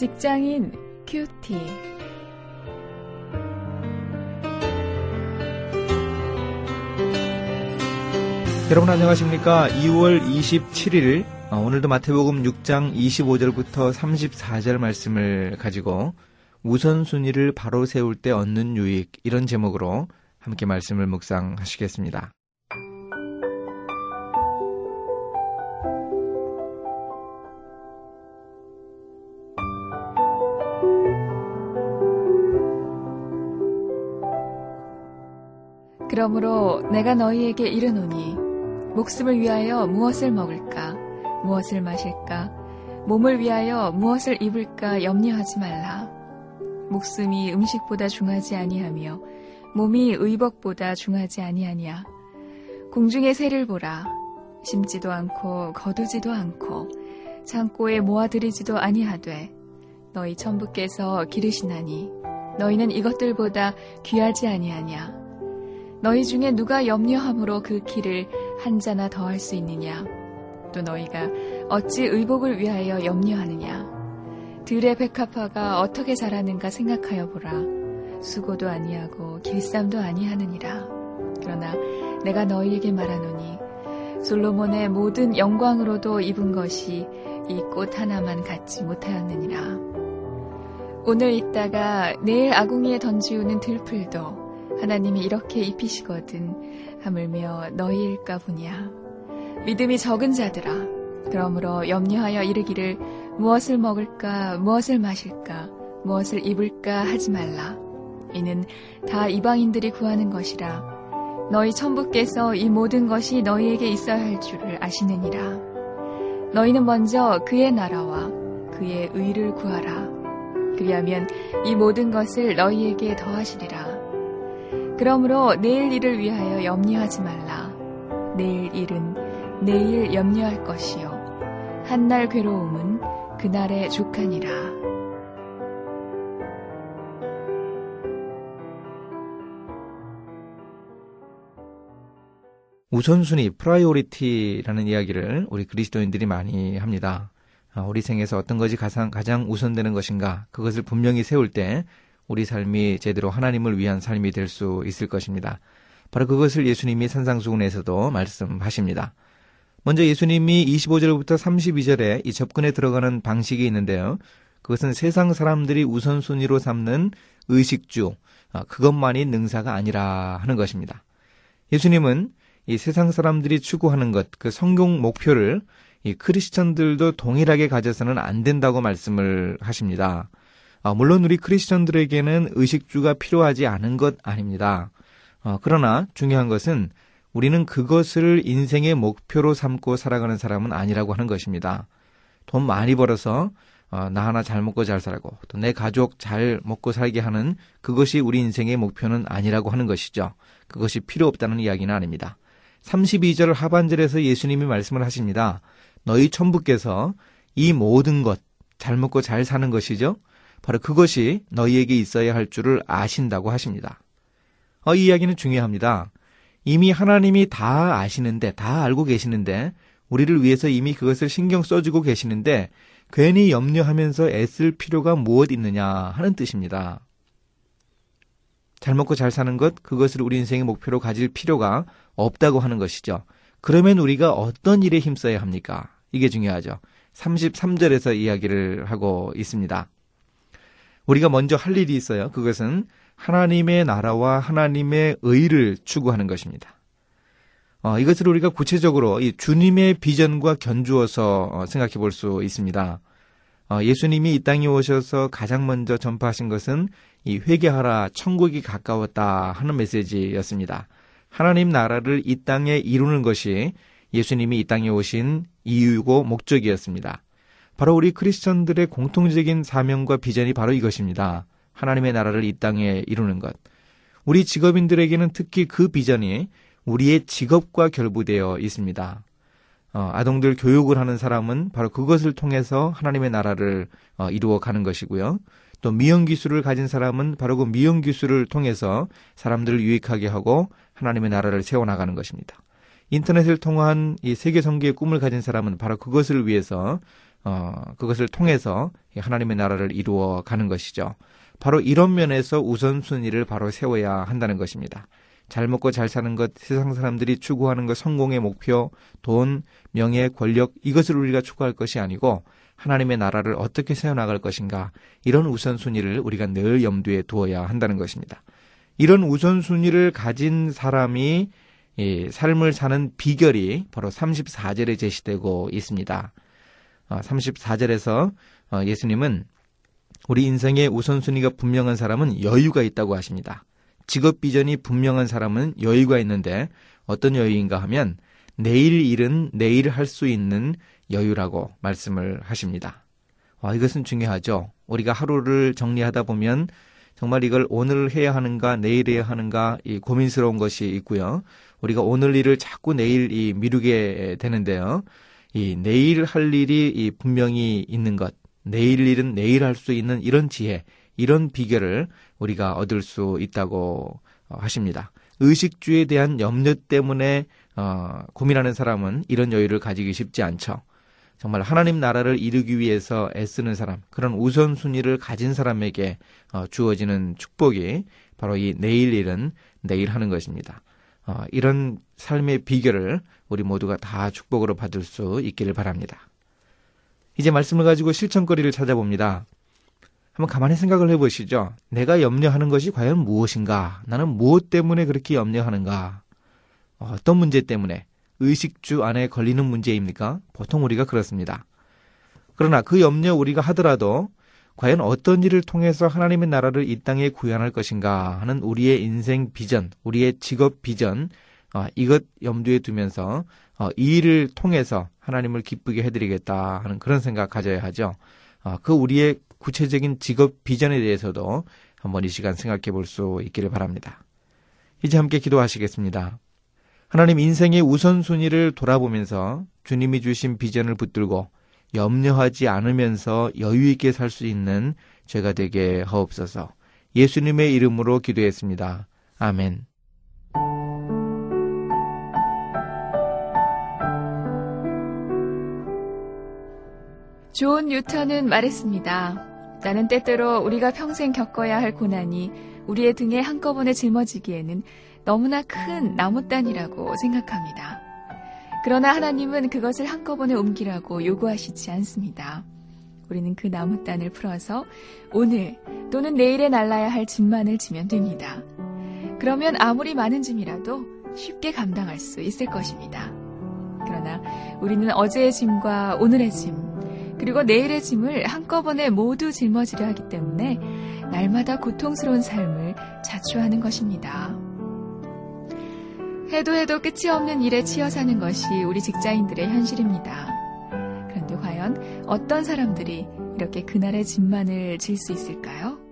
직장인 큐티. 여러분 안녕하십니까? 2월 27일 오늘도 마태복음 6장 25절부터 34절 말씀을 가지고 우선순위를 바로 세울 때 얻는 유익 이런 제목으로 함께 말씀을 묵상하시겠습니다. 그러므로 내가 너희에게 이르노니 목숨을 위하여 무엇을 먹을까? 무엇을 마실까? 몸을 위하여 무엇을 입을까 염려하지 말라. 목숨이 음식보다 중하지 아니하며 몸이 의복보다 중하지 아니하냐 공중의 새를 보라. 심지도 않고 거두지도 않고 창고에 모아들이지도 아니하되 너희 천부께서 기르시나니 너희는 이것들보다 귀하지 아니하냐 너희 중에 누가 염려함으로 그 키를 한자나 더할 수 있느냐? 또 너희가 어찌 의복을 위하여 염려하느냐? 들의 백합화가 어떻게 자라는가 생각하여 보라. 수고도 아니하고 길쌈도 아니하느니라. 그러나 내가 너희에게 말하노니 솔로몬의 모든 영광으로도 입은 것이 이 꽃 하나만 갖지 못하였느니라. 오늘 있다가 내일 아궁이에 던지우는 들풀도 하나님이 이렇게 입히시거든 하물며 너희일까 보냐 믿음이 적은 자들아 그러므로 염려하여 이르기를 무엇을 먹을까 무엇을 마실까 무엇을 입을까 하지 말라. 이는 다 이방인들이 구하는 것이라. 너희 천부께서 이 모든 것이 너희에게 있어야 할 줄을 아시느니라. 너희는 먼저 그의 나라와 그의 의를 구하라. 그리하면 이 모든 것을 너희에게 더하시리라 그러므로 내일 일을 위하여 염려하지 말라. 내일 일은 내일 염려할 것이요. 한날 괴로움은 그날의 족하니라. 우선순위, priority라는 이야기를 우리 그리스도인들이 많이 합니다. 아, 우리 생에서 어떤 것이 가장, 가장 우선되는 것인가, 그것을 분명히 세울 때 우리 삶이 제대로 하나님을 위한 삶이 될 수 있을 것입니다. 바로 그것을 예수님이 산상수훈에서도 말씀하십니다. 먼저 예수님이 25절부터 32절에 이 접근에 들어가는 방식이 있는데요. 그것은 세상 사람들이 우선순위로 삼는 의식주, 아, 그것만이 능사가 아니라 하는 것입니다. 예수님은 이 세상 사람들이 추구하는 것, 그 성공 목표를 이 크리스천들도 동일하게 가져서는 안 된다고 말씀을 하십니다. 어, 물론 우리 크리스천들에게는 의식주가 필요하지 않은 것 아닙니다. 어, 그러나 중요한 것은 우리는 그것을 인생의 목표로 삼고 살아가는 사람은 아니라고 하는 것입니다. 돈 많이 벌어서 어, 나 하나 잘 먹고 잘 살고 또 내 가족 잘 먹고 살게 하는 그것이 우리 인생의 목표는 아니라고 하는 것이죠. 그것이 필요 없다는 이야기는 아닙니다. 32절 하반절에서 예수님이 말씀을 하십니다. 너희 천부께서 이 모든 것 잘 먹고 잘 사는 것이죠. 바로 그것이 너희에게 있어야 할 줄을 아신다고 하십니다. 어, 이 이야기는 중요합니다. 이미 하나님이 다 아시는데, 다 알고 계시는데, 우리를 위해서 이미 그것을 신경 써주고 계시는데, 괜히 염려하면서 애쓸 필요가 무엇 있느냐 하는 뜻입니다. 잘 먹고 잘 사는 것, 그것을 우리 인생의 목표로 가질 필요가 없다고 하는 것이죠. 그러면 우리가 어떤 일에 힘써야 합니까? 이게 중요하죠. 33절에서 이야기를 하고 있습니다. 우리가 먼저 할 일이 있어요. 그것은 하나님의 나라와 하나님의 의를 추구하는 것입니다. 어, 이것을 우리가 구체적으로 이 주님의 비전과 견주어서 어, 생각해 볼 수 있습니다. 어, 예수님이 이 땅에 오셔서 가장 먼저 전파하신 것은 이 회개하라 천국이 가까웠다 하는 메시지였습니다. 하나님 나라를 이 땅에 이루는 것이 예수님이 이 땅에 오신 이유고 목적이었습니다. 바로 우리 크리스천들의 공통적인 사명과 비전이 바로 이것입니다. 하나님의 나라를 이 땅에 이루는 것. 우리 직업인들에게는 특히 그 비전이 우리의 직업과 결부되어 있습니다. 어, 아동들 교육을 하는 사람은 바로 그것을 통해서 하나님의 나라를 어, 이루어 가는 것이고요. 또 미용 기술을 가진 사람은 바로 그 미용 기술을 통해서 사람들을 유익하게 하고 하나님의 나라를 세워 나가는 것입니다. 인터넷을 통한 이 세계 선교의 꿈을 가진 사람은 바로 그것을 위해서 어, 그것을 통해서 하나님의 나라를 이루어 가는 것이죠. 바로 이런 면에서 우선순위를 바로 세워야 한다는 것입니다. 잘 먹고 잘 사는 것, 세상 사람들이 추구하는 것, 성공의 목표, 돈, 명예, 권력, 이것을 우리가 추구할 것이 아니고 하나님의 나라를 어떻게 세워나갈 것인가, 이런 우선순위를 우리가 늘 염두에 두어야 한다는 것입니다. 이런 우선순위를 가진 사람이 삶을 사는 비결이 바로 34절에 제시되고 있습니다. 34절에서 어, 어, 예수님은 우리 인생의 우선순위가 분명한 사람은 여유가 있다고 하십니다. 직업 비전이 분명한 사람은 여유가 있는데 어떤 여유인가 하면 내일 일은 내일 할 수 있는 여유라고 말씀을 하십니다. 와, 이것은 중요하죠. 우리가 하루를 정리하다 보면 정말 이걸 오늘 해야 하는가 내일 해야 하는가 이 고민스러운 것이 있고요. 우리가 오늘 일을 자꾸 내일 이 미루게 되는데요. 이 내일 할 일이 이 분명히 있는 것, 내일 일은 내일 할 수 있는 이런 지혜, 이런 비결을 우리가 얻을 수 있다고 어, 하십니다. 의식주에 대한 염려 때문에 어, 고민하는 사람은 이런 여유를 가지기 쉽지 않죠. 정말 하나님 나라를 이루기 위해서 애쓰는 사람, 그런 우선순위를 가진 사람에게 어, 주어지는 축복이 바로 이 내일 일은 내일 하는 것입니다. 어, 이런 삶의 비결을 우리 모두가 다 축복으로 받을 수 있기를 바랍니다. 이제 말씀을 가지고 실천거리를 찾아봅니다. 한번 가만히 생각을 해보시죠. 내가 염려하는 것이 과연 무엇인가? 나는 무엇 때문에 그렇게 염려하는가? 어떤 문제 때문에? 의식주 안에 걸리는 문제입니까? 보통 우리가 그렇습니다. 그러나 그 염려 우리가 하더라도 과연 어떤 일을 통해서 하나님의 나라를 이 땅에 구현할 것인가 하는 우리의 인생 비전, 우리의 직업 비전, 어, 이것 염두에 두면서 어, 이 일을 통해서 하나님을 기쁘게 해드리겠다 하는 그런 생각 가져야 하죠. 어, 그 우리의 구체적인 직업 비전에 대해서도 한번 이 시간 생각해 볼 수 있기를 바랍니다. 이제 함께 기도하시겠습니다. 하나님 인생의 우선순위를 돌아보면서 주님이 주신 비전을 붙들고 염려하지 않으면서 여유있게 살 수 있는 죄가 되게 하옵소서 예수님의 이름으로 기도했습니다. 아멘. 존 뉴턴은 말했습니다. 나는 때때로 우리가 평생 겪어야 할 고난이 우리의 등에 한꺼번에 짊어지기에는 너무나 큰 나무단이라고 생각합니다. 그러나 하나님은 그것을 한꺼번에 옮기라고 요구하시지 않습니다. 우리는 그 나무단을 풀어서 오늘 또는 내일에 날라야 할 짐만을 지면 됩니다. 그러면 아무리 많은 짐이라도 쉽게 감당할 수 있을 것입니다. 그러나 우리는 어제의 짐과 오늘의 짐, 그리고 내일의 짐을 한꺼번에 모두 짊어지려 하기 때문에 날마다 고통스러운 삶을 자초하는 것입니다. 해도 해도 끝이 없는 일에 치여 사는 것이 우리 직장인들의 현실입니다. 그런데 과연 어떤 사람들이 이렇게 그날의 짐만을 질 수 있을까요?